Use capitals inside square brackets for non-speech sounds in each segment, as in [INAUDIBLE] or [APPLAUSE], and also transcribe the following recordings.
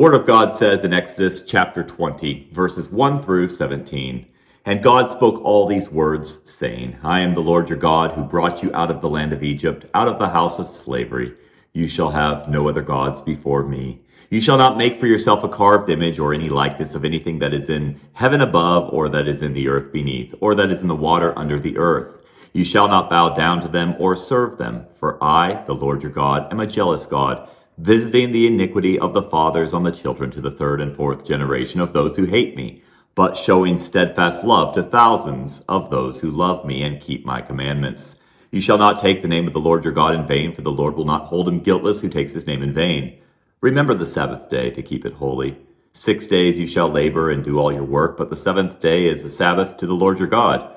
Word of God says in Exodus chapter 20, verses 1 through 17 And God spoke all these words, saying, I am the Lord your God who brought you out of the land of Egypt, out of the house of slavery. You shall have no other gods before me. You shall not make for yourself a carved image or any likeness of anything that is in heaven above, or that is in the earth beneath, or that is in the water under the earth. You shall not bow down to them or serve them, for I, the Lord your God, am a jealous God visiting the iniquity of the fathers on the children to the third and fourth generation of those who hate me, but showing steadfast love to thousands of those who love me and keep my commandments. You shall not take the name of the Lord your God in vain, for the Lord will not hold him guiltless who takes his name in vain. Remember the Sabbath day to keep it holy. Six days you shall labor and do all your work, but the seventh day is the Sabbath to the Lord your God.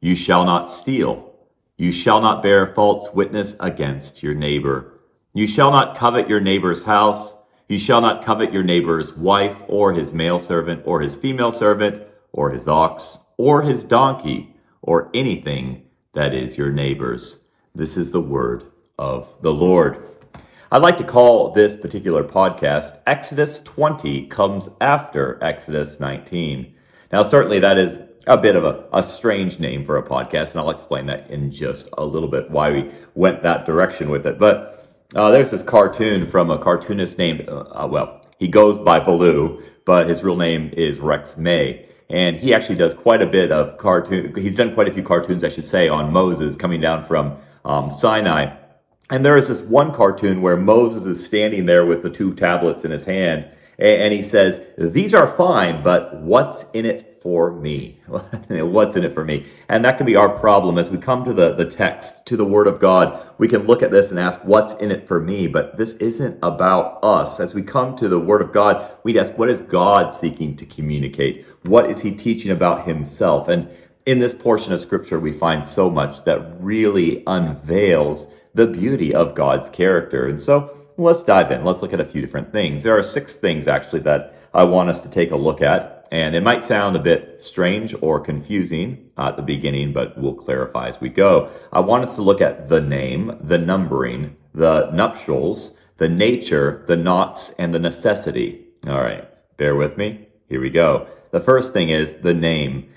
You shall not steal. You shall not bear false witness against your neighbor. You shall not covet your neighbor's house. You shall not covet your neighbor's wife, or his male servant, or his female servant, or his ox, or his donkey, or anything that is your neighbor's. This is the word of the Lord. I'd like to call this particular podcast Exodus 20 comes after Exodus 19. Now, certainly that is a bit of a, a strange name for a podcast, and I'll explain that in just a little bit why we went that direction with it. But uh, there's this cartoon from a cartoonist named, uh, uh, well, he goes by Baloo, but his real name is Rex May. And he actually does quite a bit of cartoon. He's done quite a few cartoons, I should say, on Moses coming down from um, Sinai. And there is this one cartoon where Moses is standing there with the two tablets in his hand, and he says, These are fine, but what's in it for me? [LAUGHS] What's in it for me? And that can be our problem as we come to the, the text, to the Word of God. We can look at this and ask, What's in it for me? But this isn't about us. As we come to the Word of God, we ask, What is God seeking to communicate? What is He teaching about Himself? And in this portion of Scripture, we find so much that really unveils the beauty of God's character. And so let's dive in. Let's look at a few different things. There are six things actually that I want us to take a look at and it might sound a bit strange or confusing at the beginning, but we'll clarify as we go. I want us to look at the name, the numbering, the nuptials, the nature, the knots, and the necessity. All right, bear with me. Here we go. The first thing is the name.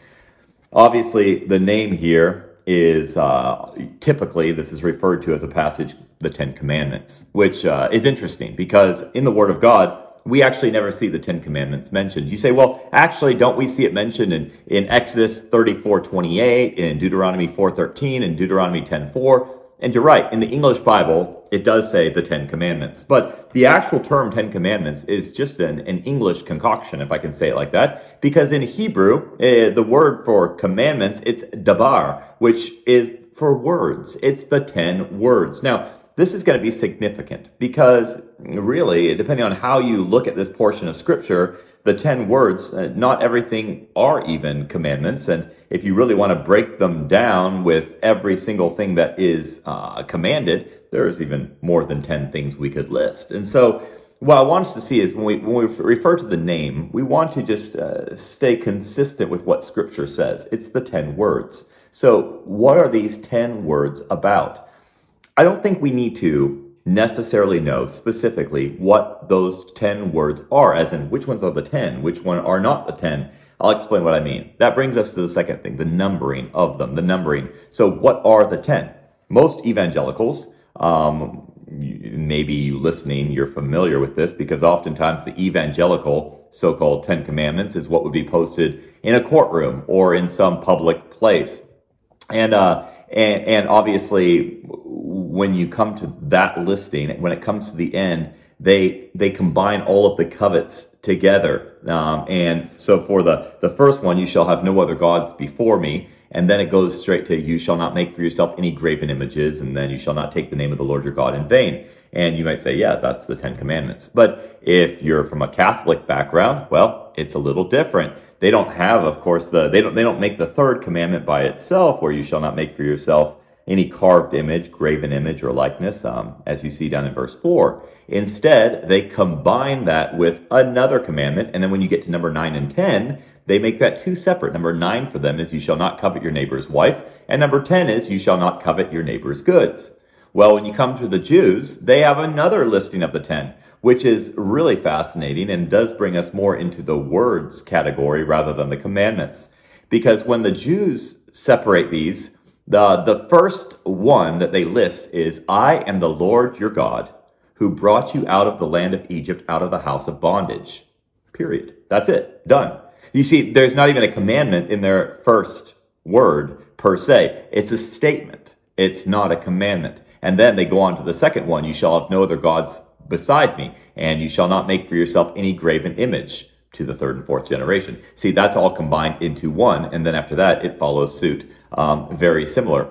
Obviously, the name here is uh, typically this is referred to as a passage, the Ten Commandments, which uh, is interesting because in the Word of God, we actually never see the Ten Commandments mentioned. You say, well, actually, don't we see it mentioned in, in Exodus 34 28, in Deuteronomy 4 13, and Deuteronomy 10 4? And you're right, in the English Bible, it does say the Ten Commandments. But the actual term Ten Commandments is just an, an English concoction, if I can say it like that. Because in Hebrew, uh, the word for commandments, it's dabar, which is for words. It's the ten words. Now, this is going to be significant because really, depending on how you look at this portion of scripture, the 10 words, uh, not everything are even commandments. And if you really want to break them down with every single thing that is uh, commanded, there's even more than 10 things we could list. And so, what I want us to see is when we, when we refer to the name, we want to just uh, stay consistent with what Scripture says. It's the 10 words. So, what are these 10 words about? I don't think we need to necessarily know specifically what those 10 words are, as in which ones are the 10, which one are not the 10. I'll explain what I mean. That brings us to the second thing, the numbering of them, the numbering. So, what are the 10? Most evangelicals, um, maybe you listening, you're familiar with this because oftentimes the evangelical so called 10 commandments is what would be posted in a courtroom or in some public place. And, uh, and, and obviously, when you come to that listing, when it comes to the end, they they combine all of the covets together. Um, and so for the the first one, you shall have no other gods before me. And then it goes straight to, you shall not make for yourself any graven images, and then you shall not take the name of the Lord your God in vain. And you might say, yeah, that's the Ten Commandments. But if you're from a Catholic background, well, it's a little different. They don't have, of course, the they don't they don't make the third commandment by itself, where you shall not make for yourself any carved image, graven image, or likeness, um, as you see down in verse 4. Instead, they combine that with another commandment. And then when you get to number 9 and 10, they make that two separate. Number 9 for them is you shall not covet your neighbor's wife. And number 10 is you shall not covet your neighbor's goods. Well, when you come to the Jews, they have another listing of the 10, which is really fascinating and does bring us more into the words category rather than the commandments. Because when the Jews separate these, the, the first one that they list is I am the Lord your God who brought you out of the land of Egypt, out of the house of bondage. Period. That's it. Done. You see, there's not even a commandment in their first word per se. It's a statement. It's not a commandment. And then they go on to the second one You shall have no other gods beside me, and you shall not make for yourself any graven image to the third and fourth generation. See, that's all combined into one. And then after that, it follows suit um, very similar.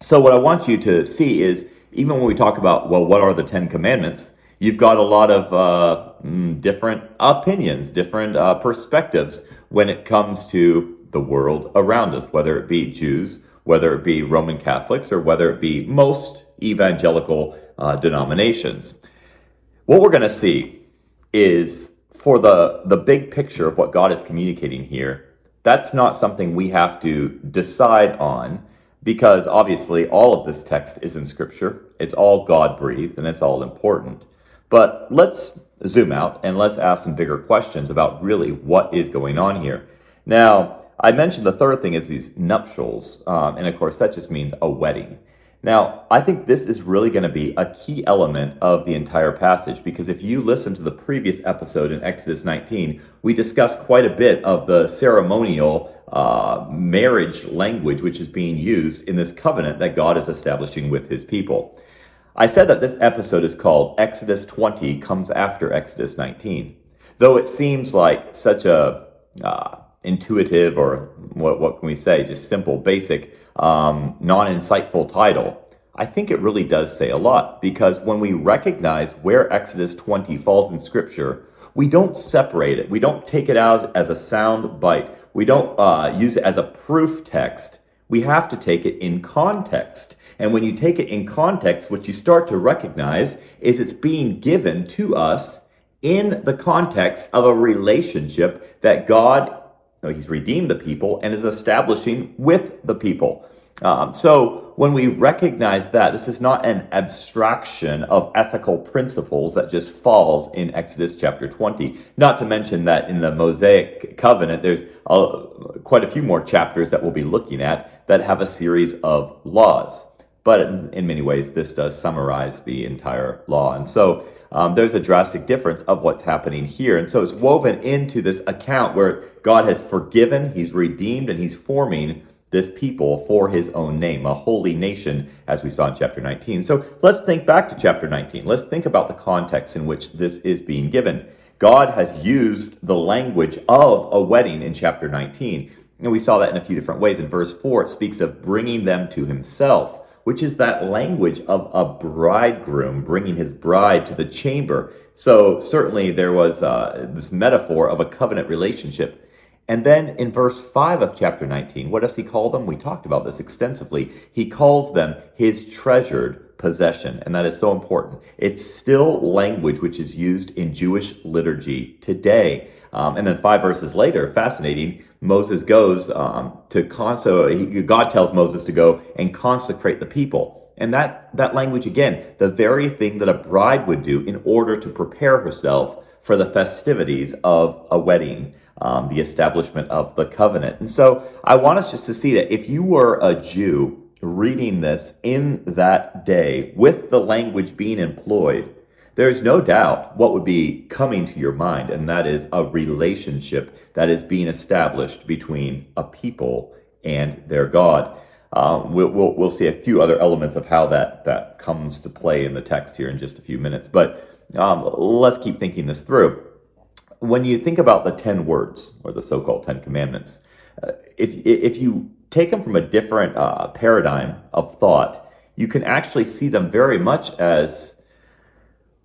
So, what I want you to see is even when we talk about, well, what are the Ten Commandments? You've got a lot of uh, mm, different opinions, different uh, perspectives when it comes to the world around us, whether it be Jews, whether it be Roman Catholics, or whether it be most evangelical uh, denominations. What we're going to see is for the, the big picture of what God is communicating here, that's not something we have to decide on because obviously all of this text is in Scripture. It's all God breathed and it's all important. But let's zoom out and let's ask some bigger questions about really what is going on here. Now, I mentioned the third thing is these nuptials, um, and of course, that just means a wedding. Now, I think this is really going to be a key element of the entire passage because if you listen to the previous episode in Exodus 19, we discussed quite a bit of the ceremonial uh, marriage language which is being used in this covenant that God is establishing with his people. I said that this episode is called Exodus 20 comes after Exodus 19. Though it seems like such a uh, intuitive or what, what can we say, just simple, basic um, non insightful title, I think it really does say a lot because when we recognize where Exodus 20 falls in Scripture, we don't separate it. We don't take it out as a sound bite. We don't uh, use it as a proof text. We have to take it in context. And when you take it in context, what you start to recognize is it's being given to us in the context of a relationship that God he's redeemed the people and is establishing with the people. Um, so when we recognize that this is not an abstraction of ethical principles that just falls in Exodus chapter 20, not to mention that in the Mosaic covenant, there's quite a few more chapters that we'll be looking at that have a series of laws. But in, in many ways, this does summarize the entire law. And so um, there's a drastic difference of what's happening here. And so it's woven into this account where God has forgiven, He's redeemed, and He's forming this people for His own name, a holy nation, as we saw in chapter 19. So let's think back to chapter 19. Let's think about the context in which this is being given. God has used the language of a wedding in chapter 19. And we saw that in a few different ways. In verse 4, it speaks of bringing them to Himself which is that language of a bridegroom bringing his bride to the chamber. So certainly there was uh, this metaphor of a covenant relationship. And then in verse 5 of chapter 19, what does he call them? We talked about this extensively. He calls them his treasured possession. And that is so important. It's still language which is used in Jewish liturgy today. Um, and then five verses later, fascinating, Moses goes um, to consecrate, God tells Moses to go and consecrate the people. And that, that language, again, the very thing that a bride would do in order to prepare herself for the festivities of a wedding, um, the establishment of the covenant. And so I want us just to see that if you were a Jew reading this in that day with the language being employed, there's no doubt what would be coming to your mind, and that is a relationship that is being established between a people and their God. Uh, we'll, we'll, we'll, see a few other elements of how that, that comes to play in the text here in just a few minutes, but um, let's keep thinking this through. When you think about the 10 words, or the so called 10 commandments, uh, if, if you take them from a different uh, paradigm of thought, you can actually see them very much as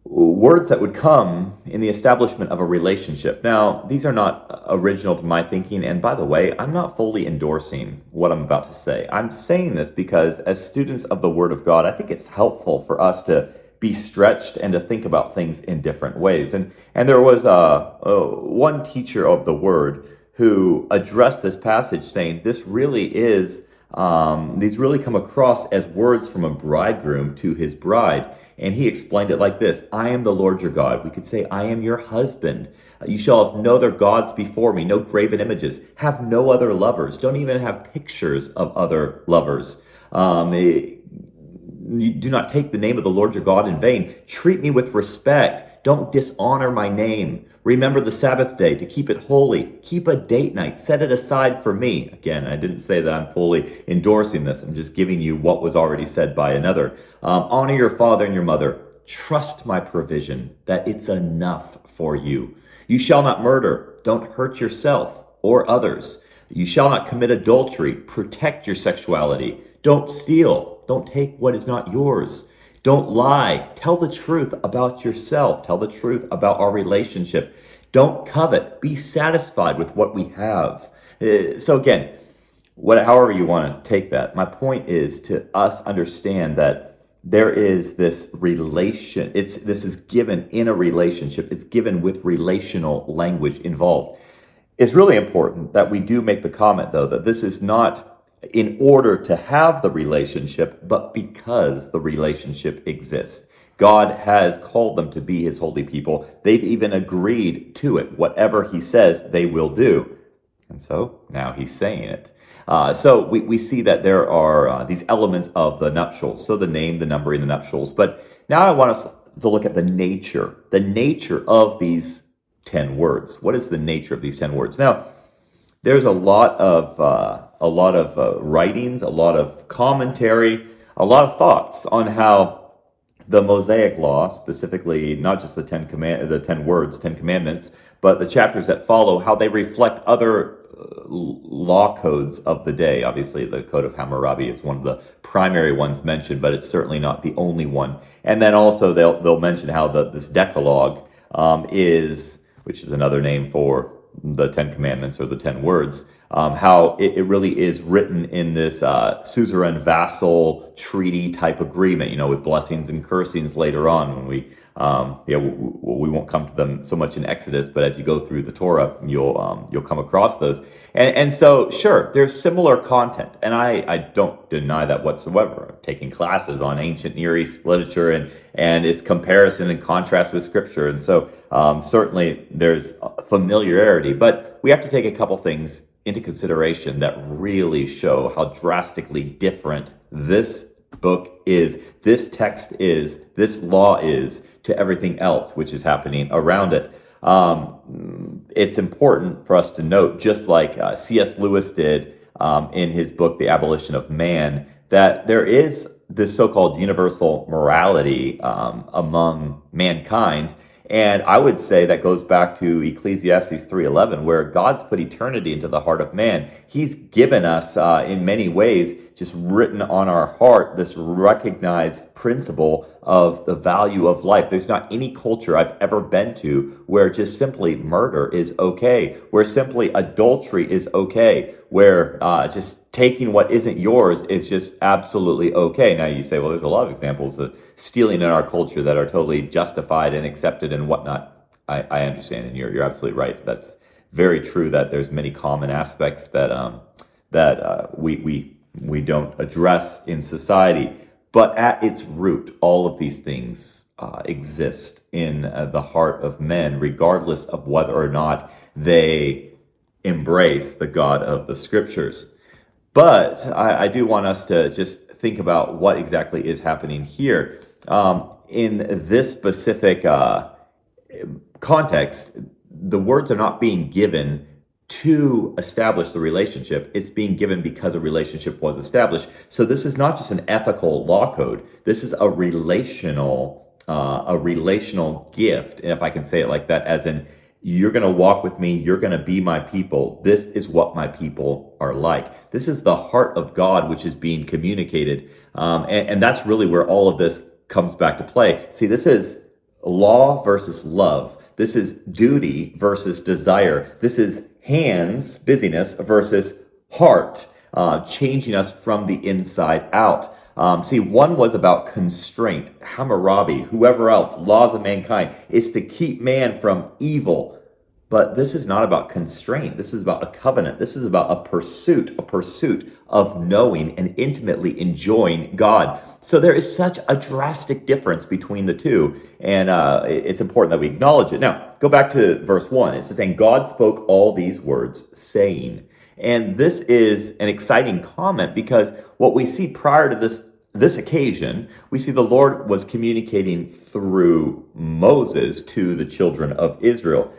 words that would come in the establishment of a relationship. Now, these are not original to my thinking, and by the way, I'm not fully endorsing what I'm about to say. I'm saying this because, as students of the Word of God, I think it's helpful for us to be stretched and to think about things in different ways. And and there was a, a one teacher of the Word who addressed this passage, saying this really is. Um, these really come across as words from a bridegroom to his bride. And he explained it like this I am the Lord your God. We could say, I am your husband. You shall have no other gods before me, no graven images. Have no other lovers. Don't even have pictures of other lovers. Um, eh, do not take the name of the Lord your God in vain. Treat me with respect. Don't dishonor my name. Remember the Sabbath day to keep it holy. Keep a date night. Set it aside for me. Again, I didn't say that I'm fully endorsing this. I'm just giving you what was already said by another. Um, honor your father and your mother. Trust my provision that it's enough for you. You shall not murder. Don't hurt yourself or others. You shall not commit adultery. Protect your sexuality. Don't steal. Don't take what is not yours. Don't lie. Tell the truth about yourself. Tell the truth about our relationship. Don't covet. Be satisfied with what we have. Uh, so again, what, however you want to take that, my point is to us understand that there is this relation. It's this is given in a relationship. It's given with relational language involved. It's really important that we do make the comment though that this is not in order to have the relationship, but because the relationship exists. God has called them to be his holy people. They've even agreed to it. Whatever he says, they will do. And so now he's saying it. Uh, so we, we see that there are uh, these elements of the nuptials. So the name, the numbering, the nuptials. But now I want us to look at the nature, the nature of these 10 words. What is the nature of these 10 words? Now, there's a lot of uh, a lot of uh, writings, a lot of commentary, a lot of thoughts on how the Mosaic Law, specifically not just the ten command, the ten words, ten commandments, but the chapters that follow, how they reflect other uh, law codes of the day. Obviously, the Code of Hammurabi is one of the primary ones mentioned, but it's certainly not the only one. And then also they'll they'll mention how the this Decalogue um, is, which is another name for the Ten Commandments or the Ten Words, um, how it, it, really is written in this uh, suzerain vassal treaty type agreement, you know, with blessings and cursings later on when we, um, yeah, we, we, won't come to them so much in Exodus, but as you go through the Torah, you'll um, you'll come across those. And, and so, sure, there's similar content, and I, I don't deny that whatsoever. I'm taking classes on ancient Near East literature and and its comparison and contrast with Scripture, and so um, certainly there's familiarity, but we have to take a couple things into consideration that really show how drastically different this book is, this text is, this law is to everything else which is happening around it. Um, it's important for us to note, just like uh, C.S. Lewis did um, in his book, The Abolition of Man, that there is this so called universal morality um, among mankind and I would say that goes back to Ecclesiastes 3:11 where God's put eternity into the heart of man. He's given us uh, in many ways just written on our heart this recognized principle of the value of life. There's not any culture I've ever been to where just simply murder is okay, where simply adultery is okay, where uh, just taking what isn't yours is just absolutely okay. Now you say, well, there's a lot of examples of stealing in our culture that are totally justified and accepted and whatnot. I, I understand, and you're you're absolutely right. That's very true. That there's many common aspects that um, that uh, we we we don't address in society. But at its root, all of these things uh, exist in uh, the heart of men, regardless of whether or not they embrace the God of the scriptures. But I, I do want us to just think about what exactly is happening here. Um, in this specific uh, context, the words are not being given to establish the relationship. It's being given because a relationship was established. So this is not just an ethical law code. This is a relational, uh, a relational gift, if I can say it like that, as in you're going to walk with me. You're going to be my people. This is what my people are like. This is the heart of God, which is being communicated. Um, and, and that's really where all of this comes back to play. See, this is law versus love. This is duty versus desire. This is hands, busyness, versus heart, uh, changing us from the inside out. Um, see, one was about constraint, Hammurabi, whoever else, laws of mankind, is to keep man from evil. But this is not about constraint. This is about a covenant. This is about a pursuit, a pursuit of knowing and intimately enjoying God. So there is such a drastic difference between the two. And uh, it's important that we acknowledge it. Now, go back to verse one. It's saying, God spoke all these words, saying. And this is an exciting comment because what we see prior to this this occasion, we see the Lord was communicating through Moses to the children of Israel.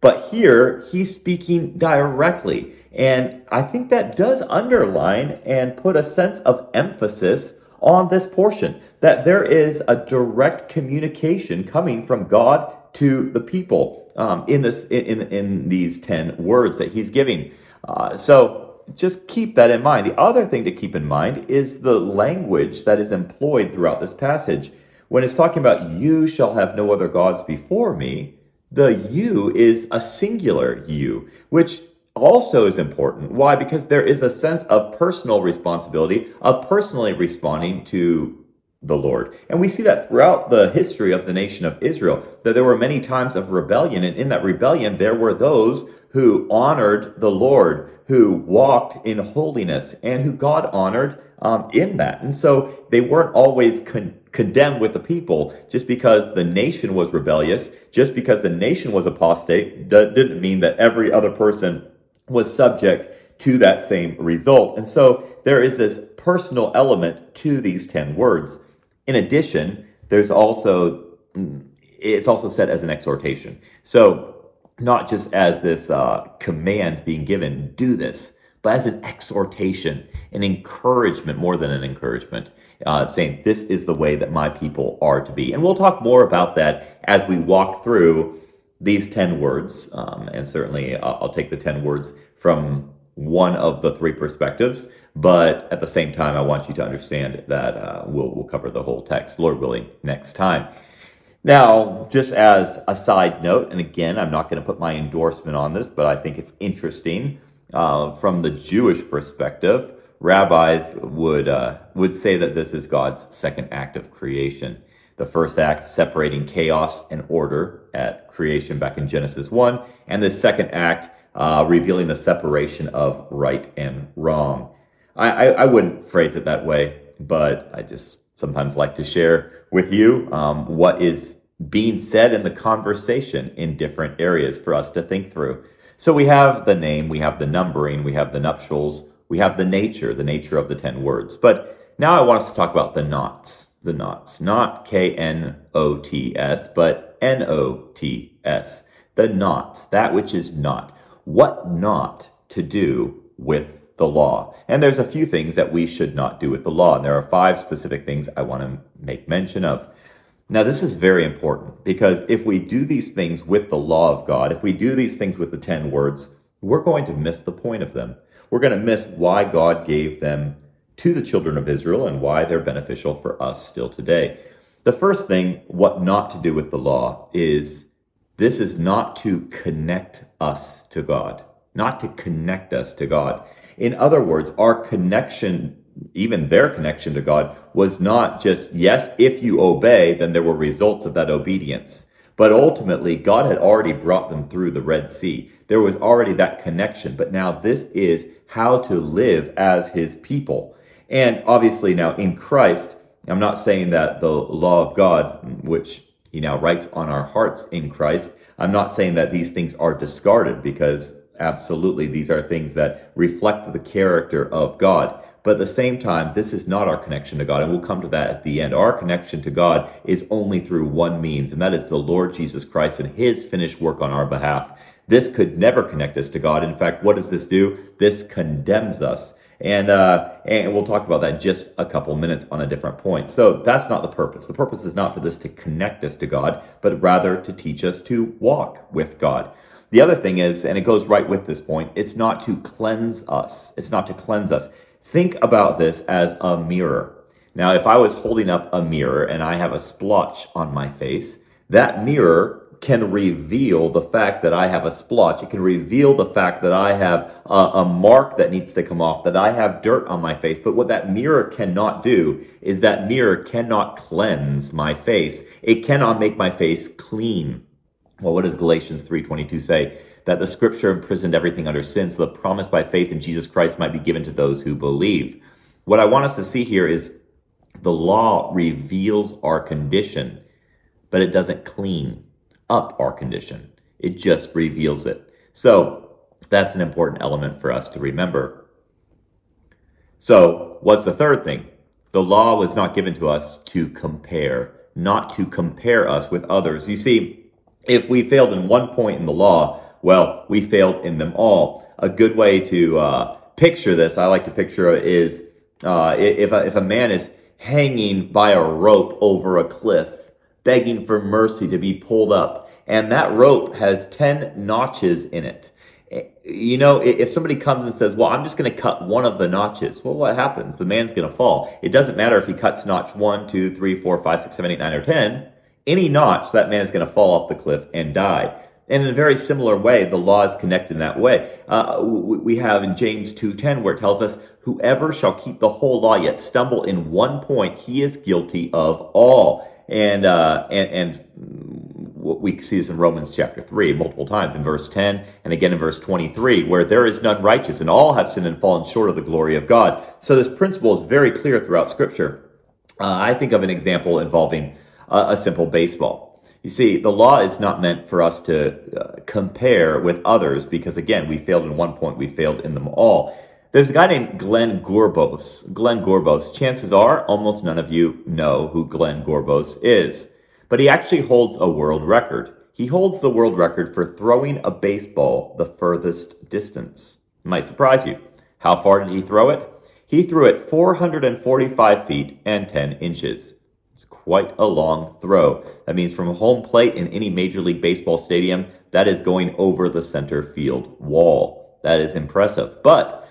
But here, he's speaking directly. And I think that does underline and put a sense of emphasis on this portion that there is a direct communication coming from God to the people um, in this in, in these 10 words that he's giving. Uh, so just keep that in mind. The other thing to keep in mind is the language that is employed throughout this passage. When it's talking about you shall have no other gods before me, the you is a singular you, which also is important. Why? Because there is a sense of personal responsibility, of personally responding to the Lord. And we see that throughout the history of the nation of Israel, that there were many times of rebellion. And in that rebellion, there were those who honored the Lord, who walked in holiness, and who God honored um, in that. And so they weren't always con- condemned with the people just because the nation was rebellious, just because the nation was apostate, that didn't mean that every other person was subject to that same result. And so there is this personal element to these 10 words. In addition, there's also, mm, it's also set as an exhortation. So not just as this uh, command being given, do this, but as an exhortation, an encouragement more than an encouragement, uh, saying, This is the way that my people are to be. And we'll talk more about that as we walk through these 10 words. Um, and certainly uh, I'll take the 10 words from one of the three perspectives. But at the same time, I want you to understand that uh, we'll, we'll cover the whole text, Lord willing, next time. Now, just as a side note, and again, I'm not going to put my endorsement on this, but I think it's interesting uh, from the Jewish perspective. Rabbis would uh, would say that this is God's second act of creation. The first act separating chaos and order at creation back in Genesis one, and the second act uh, revealing the separation of right and wrong. I, I, wouldn't phrase it that way, but I just sometimes like to share with you um, what is being said in the conversation in different areas for us to think through. So we have the name, we have the numbering, we have the nuptials, we have the nature, the nature of the 10 words. But now I want us to talk about the knots, the knots, not K N O T S, but N O T S. The knots, that which is not. What not to do with the law. And there's a few things that we should not do with the law. And there are five specific things I want to make mention of. Now, this is very important because if we do these things with the law of God, if we do these things with the 10 words, we're going to miss the point of them. We're going to miss why God gave them to the children of Israel and why they're beneficial for us still today. The first thing, what not to do with the law, is this is not to connect us to God, not to connect us to God. In other words, our connection, even their connection to God, was not just, yes, if you obey, then there were results of that obedience. But ultimately, God had already brought them through the Red Sea. There was already that connection. But now this is how to live as his people. And obviously, now in Christ, I'm not saying that the law of God, which he now writes on our hearts in Christ, I'm not saying that these things are discarded because Absolutely. These are things that reflect the character of God. But at the same time, this is not our connection to God. And we'll come to that at the end. Our connection to God is only through one means, and that is the Lord Jesus Christ and his finished work on our behalf. This could never connect us to God. In fact, what does this do? This condemns us. And, uh, and we'll talk about that just a couple minutes on a different point. So that's not the purpose. The purpose is not for this to connect us to God, but rather to teach us to walk with God. The other thing is, and it goes right with this point, it's not to cleanse us. It's not to cleanse us. Think about this as a mirror. Now, if I was holding up a mirror and I have a splotch on my face, that mirror can reveal the fact that I have a splotch. It can reveal the fact that I have a, a, mark that needs to come off, that I have dirt on my face. But what that mirror cannot do is that mirror cannot cleanse my face. It cannot make my face clean. Well, what does Galatians 3.22 say? That the scripture imprisoned everything under sin, so the promise by faith in Jesus Christ might be given to those who believe. What I want us to see here is the law reveals our condition, but it doesn't clean up our condition. It just reveals it. So that's an important element for us to remember. So, what's the third thing? The law was not given to us to compare, not to compare us with others. You see, if we failed in one point in the law, well, we failed in them all. A good way to uh, picture this, I like to picture is uh, if, a, if a man is hanging by a rope over a cliff, begging for mercy to be pulled up. And that rope has 10 notches in it. You know, if somebody comes and says, Well, I'm just going to cut one of the notches, well, what happens? The man's going to fall. It doesn't matter if he cuts notch one, two, three, four, five, six, seven, eight, nine, or 10. Any notch, that man is going to fall off the cliff and die. And in a very similar way, the law is connected in that way. Uh, we have in James 2.10 where it tells us, whoever shall keep the whole law yet stumble in one point, he is guilty of all. And, uh, and, and we see this in Romans chapter 3 multiple times in verse 10 and again in verse 23, where there is none righteous and all have sinned and fallen short of the glory of God. So this principle is very clear throughout scripture. Uh, I think of an example involving a, simple baseball. You see, the law is not meant for us to uh, compare with others because, again, we failed in one point, we failed in them all. There's a guy named Glen Gorbous. Glen Gorbous. Chances are almost none of you know who Glen Gorbous is, but he actually holds a world record. He holds the world record for throwing a baseball the furthest distance. It might surprise you. How far did he throw it? He threw it 445 feet and 10 inches. It's quite a long throw. That means from home plate in any Major League Baseball stadium, that is going over the center field wall. That is impressive. But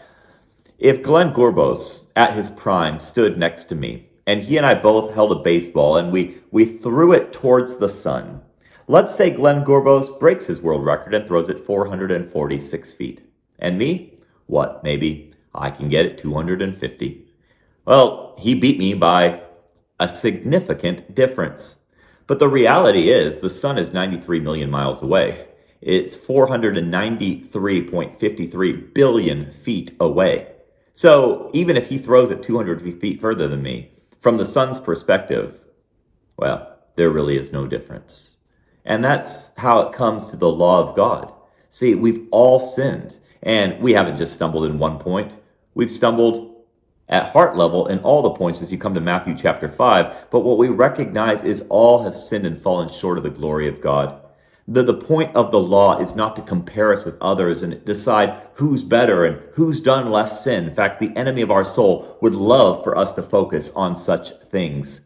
if Glen Gorbous at his prime stood next to me and he and I both held a baseball and we, we threw it towards the sun, let's say Glen Gorbous breaks his world record and throws it 446 feet. And me? What, maybe I can get it 250. Well, he beat me by a significant difference. But the reality is the sun is 93 million miles away. It's 493.53 billion feet away. So even if he throws it 200 feet further than me, from the sun's perspective, well, there really is no difference. And that's how it comes to the law of God. See, we've all sinned, and we haven't just stumbled in one point. We've stumbled at heart level in all the points as you come to Matthew chapter 5. But what we recognize is all have sinned and fallen short of the glory of God. The, the point of the law is not to compare us with others and decide who's better and who's done less sin. In fact, the enemy of our soul would love for us to focus on such things.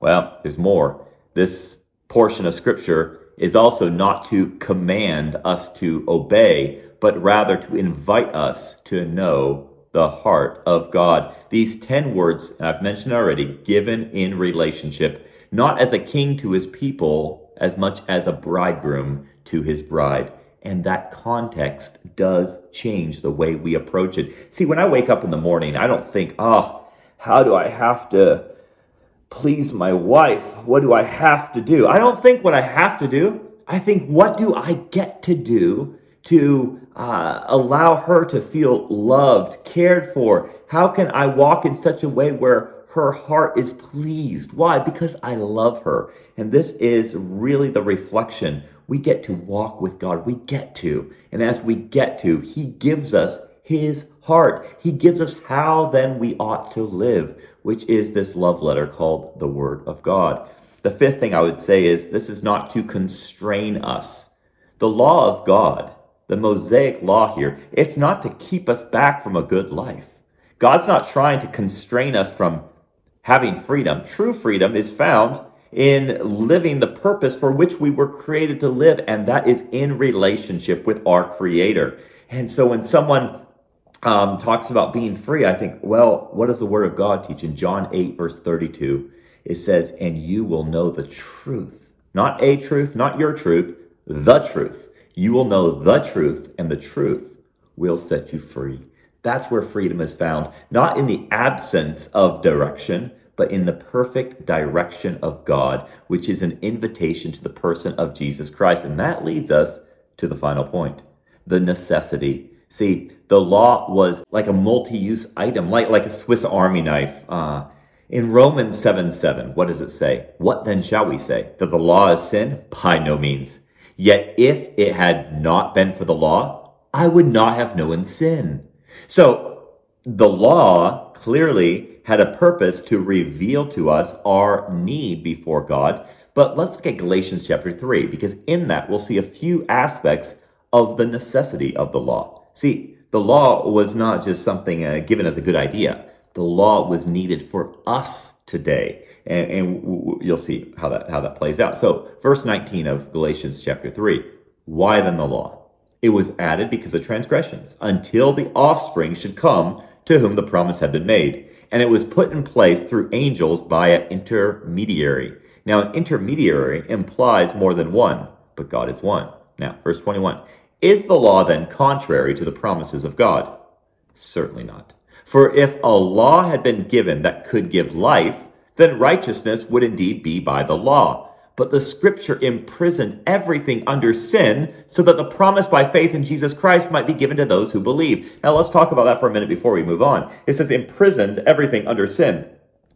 Well, there's more. This portion of scripture is also not to command us to obey, but rather to invite us to know the heart of God. These 10 words I've mentioned already, given in relationship, not as a king to his people as much as a bridegroom to his bride. And that context does change the way we approach it. See, when I wake up in the morning, I don't think, oh, how do I have to please my wife? What do I have to do? I don't think what I have to do. I think, what do I get to do to uh, allow her to feel loved, cared for? How can I walk in such a way where her heart is pleased? Why? Because I love her. And this is really the reflection. We get to walk with God. We get to. And as we get to, He gives us His heart. He gives us how then we ought to live, which is this love letter called the Word of God. The fifth thing I would say is this is not to constrain us. The law of God the Mosaic law here, it's not to keep us back from a good life. God's not trying to constrain us from having freedom. True freedom is found in living the purpose for which we were created to live, and that is in relationship with our Creator. And so when someone um, talks about being free, I think, well, what does the Word of God teach? In John 8, verse 32, it says, And you will know the truth. Not a truth, not your truth, the truth. You will know the truth, and the truth will set you free. That's where freedom is found, not in the absence of direction, but in the perfect direction of God, which is an invitation to the person of Jesus Christ. And that leads us to the final point the necessity. See, the law was like a multi use item, like, like a Swiss Army knife. Uh, in Romans 7 7, what does it say? What then shall we say? That the law is sin? By no means. Yet if it had not been for the law, I would not have known sin. So the law clearly had a purpose to reveal to us our need before God. But let's look at Galatians chapter 3, because in that we'll see a few aspects of the necessity of the law. See, the law was not just something uh, given as a good idea. The law was needed for us today, and, and you'll see how that how that plays out. So, verse 19 of Galatians chapter 3. Why then the law? It was added because of transgressions, until the offspring should come to whom the promise had been made. And it was put in place through angels by an intermediary. Now, an intermediary implies more than one, but God is one. Now, verse 21. Is the law then contrary to the promises of God? Certainly not. For if a law had been given that could give life, then righteousness would indeed be by the law. But the scripture imprisoned everything under sin so that the promise by faith in Jesus Christ might be given to those who believe. Now let's talk about that for a minute before we move on. It says imprisoned everything under sin.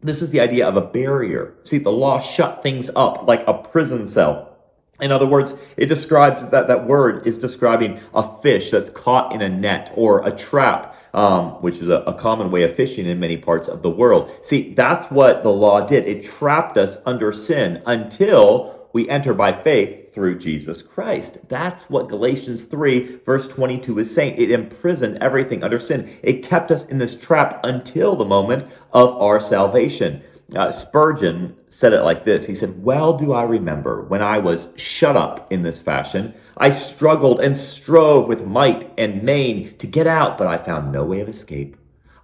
This is the idea of a barrier. See, the law shut things up like a prison cell. In other words, it describes that that word is describing a fish that's caught in a net or a trap, um, which is a, a common way of fishing in many parts of the world. See, that's what the law did. It trapped us under sin until we enter by faith through Jesus Christ. That's what Galatians 3, verse 22 is saying. It imprisoned everything under sin. It kept us in this trap until the moment of our salvation. Uh, Spurgeon said it like this He said, Well do I remember when I was shut up in this fashion. I struggled and strove with might and main to get out, but I found no way of escape.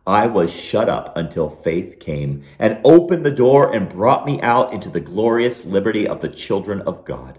I was shut up until faith came and opened the door and brought me out into the glorious liberty of the children of God.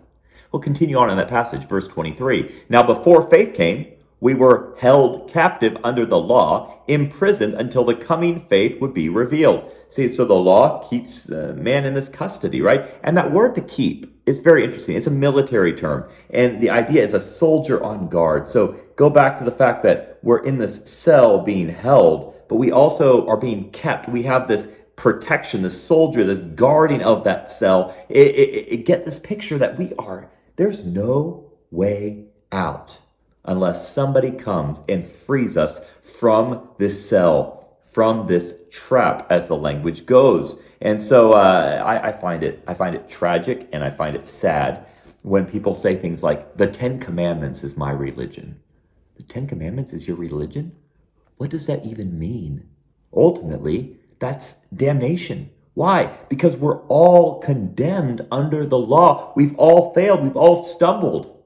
We'll continue on in that passage, verse 23. Now, before faith came, we were held captive under the law, imprisoned until the coming faith would be revealed. See, so the law keeps uh, man in this custody, right? And that word to keep is very interesting. It's a military term. And the idea is a soldier on guard. So go back to the fact that we're in this cell being held, but we also are being kept. We have this protection, this soldier, this guarding of that cell. It, it, it, get this picture that we are, there's no way out unless somebody comes and frees us from this cell, from this trap, as the language goes. And so uh, I, I find it, I find it tragic, and I find it sad when people say things like, "The Ten Commandments is my religion." The Ten Commandments is your religion? What does that even mean? Ultimately, that's damnation. Why? Because we're all condemned under the law. We've all failed. We've all stumbled.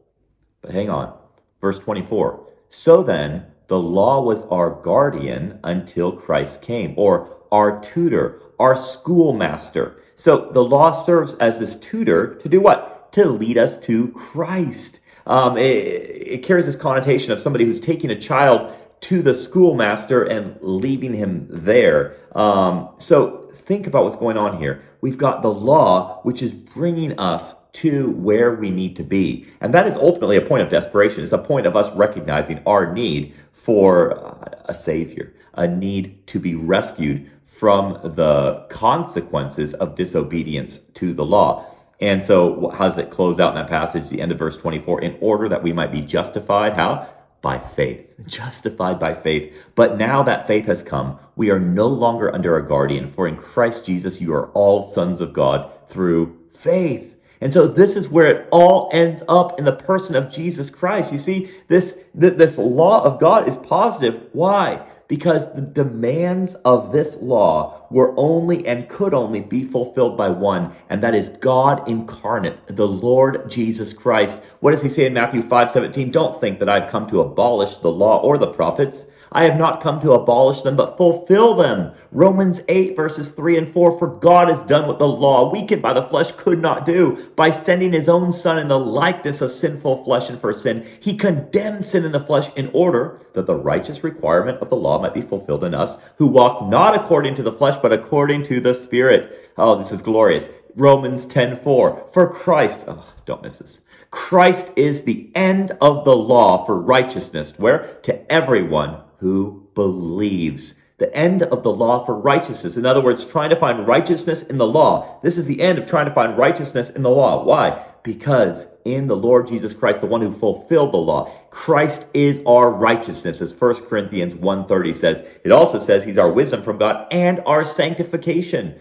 But hang on. Verse 24. So then, the law was our guardian until Christ came, or our tutor, our schoolmaster. So the law serves as this tutor to do what? To lead us to Christ. Um, it, it carries this connotation of somebody who's taking a child to the schoolmaster and leaving him there. Um, so think about what's going on here. We've got the law, which is bringing us to where we need to be. And that is ultimately a point of desperation. It's a point of us recognizing our need for a savior, a need to be rescued from the consequences of disobedience to the law. And so, how does it close out in that passage, the end of verse 24? In order that we might be justified, how? By faith. Justified by faith. But now that faith has come, we are no longer under a guardian, for in Christ Jesus you are all sons of God through faith. And so this is where it all ends up in the person of Jesus Christ. You see, this, this law of God is positive. Why? Because the demands of this law were only and could only be fulfilled by one, and that is God incarnate, the Lord Jesus Christ. What does he say in Matthew 5 17? Don't think that I've come to abolish the law or the prophets. I have not come to abolish them, but fulfill them. Romans 8, verses 3 and 4 For God has done what the law, weakened by the flesh, could not do. By sending his own Son in the likeness of sinful flesh and for sin, he condemned sin in the flesh in order that the righteous requirement of the law might be fulfilled in us, who walk not according to the flesh, but according to the Spirit. Oh, this is glorious. Romans 10 4. For Christ, oh, don't miss this. Christ is the end of the law for righteousness, where to everyone who believes. The end of the law for righteousness. In other words, trying to find righteousness in the law. This is the end of trying to find righteousness in the law. Why? Because in the Lord Jesus Christ, the one who fulfilled the law, Christ is our righteousness, as 1 Corinthians 1.30 says. It also says he's our wisdom from God and our sanctification.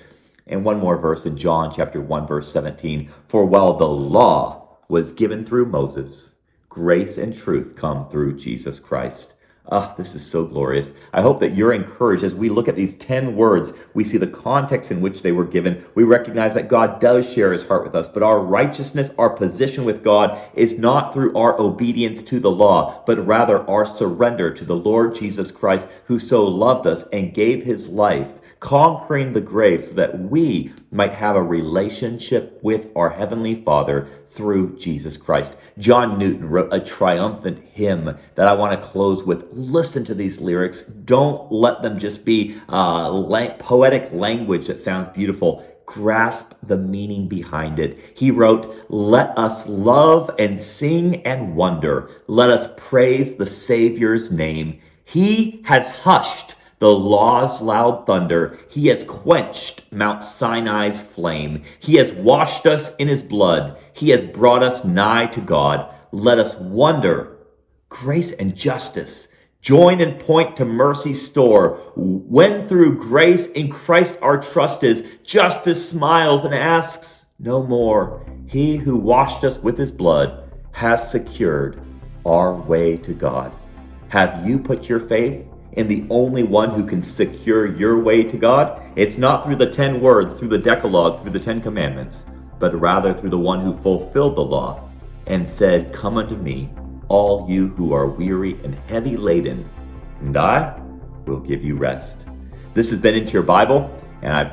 And one more verse in John chapter 1, verse 17. For while the law was given through Moses, grace and truth come through Jesus Christ. Ah, oh, this is so glorious. I hope that you're encouraged as we look at these 10 words. We see the context in which they were given. We recognize that God does share his heart with us, but our righteousness, our position with God is not through our obedience to the law, but rather our surrender to the Lord Jesus Christ, who so loved us and gave his life conquering the grave so that we might have a relationship with our Heavenly Father through Jesus Christ. John Newton wrote a triumphant hymn that I want to close with. Listen to these lyrics. Don't let them just be uh, la- poetic language that sounds beautiful grasp the meaning behind it. He wrote, Let us love and sing and wonder. Let us praise the Savior's name. He has hushed the law's loud thunder. He has quenched Mount Sinai's flame. He has washed us in his blood. He has brought us nigh to God. Let us wonder grace and justice. Join and point to mercy's store. When through grace in Christ our trust is, justice smiles and asks no more. He who washed us with his blood has secured our way to God. Have you put your faith and the only one who can secure your way to God, it's not through the 10 words, through the Decalogue, through the 10 commandments, but rather through the one who fulfilled the law and said, Come unto me, all you who are weary and heavy laden, and I will give you rest. This has been Into Your Bible, and I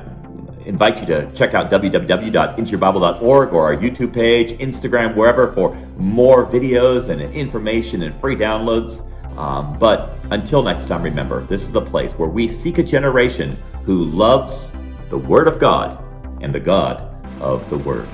invite you to check out www.intoyourbible.org or our YouTube page, Instagram, wherever for more videos and information and free downloads. Um, but until next time, remember this is a place where we seek a generation who loves the Word of God and the God of the Word.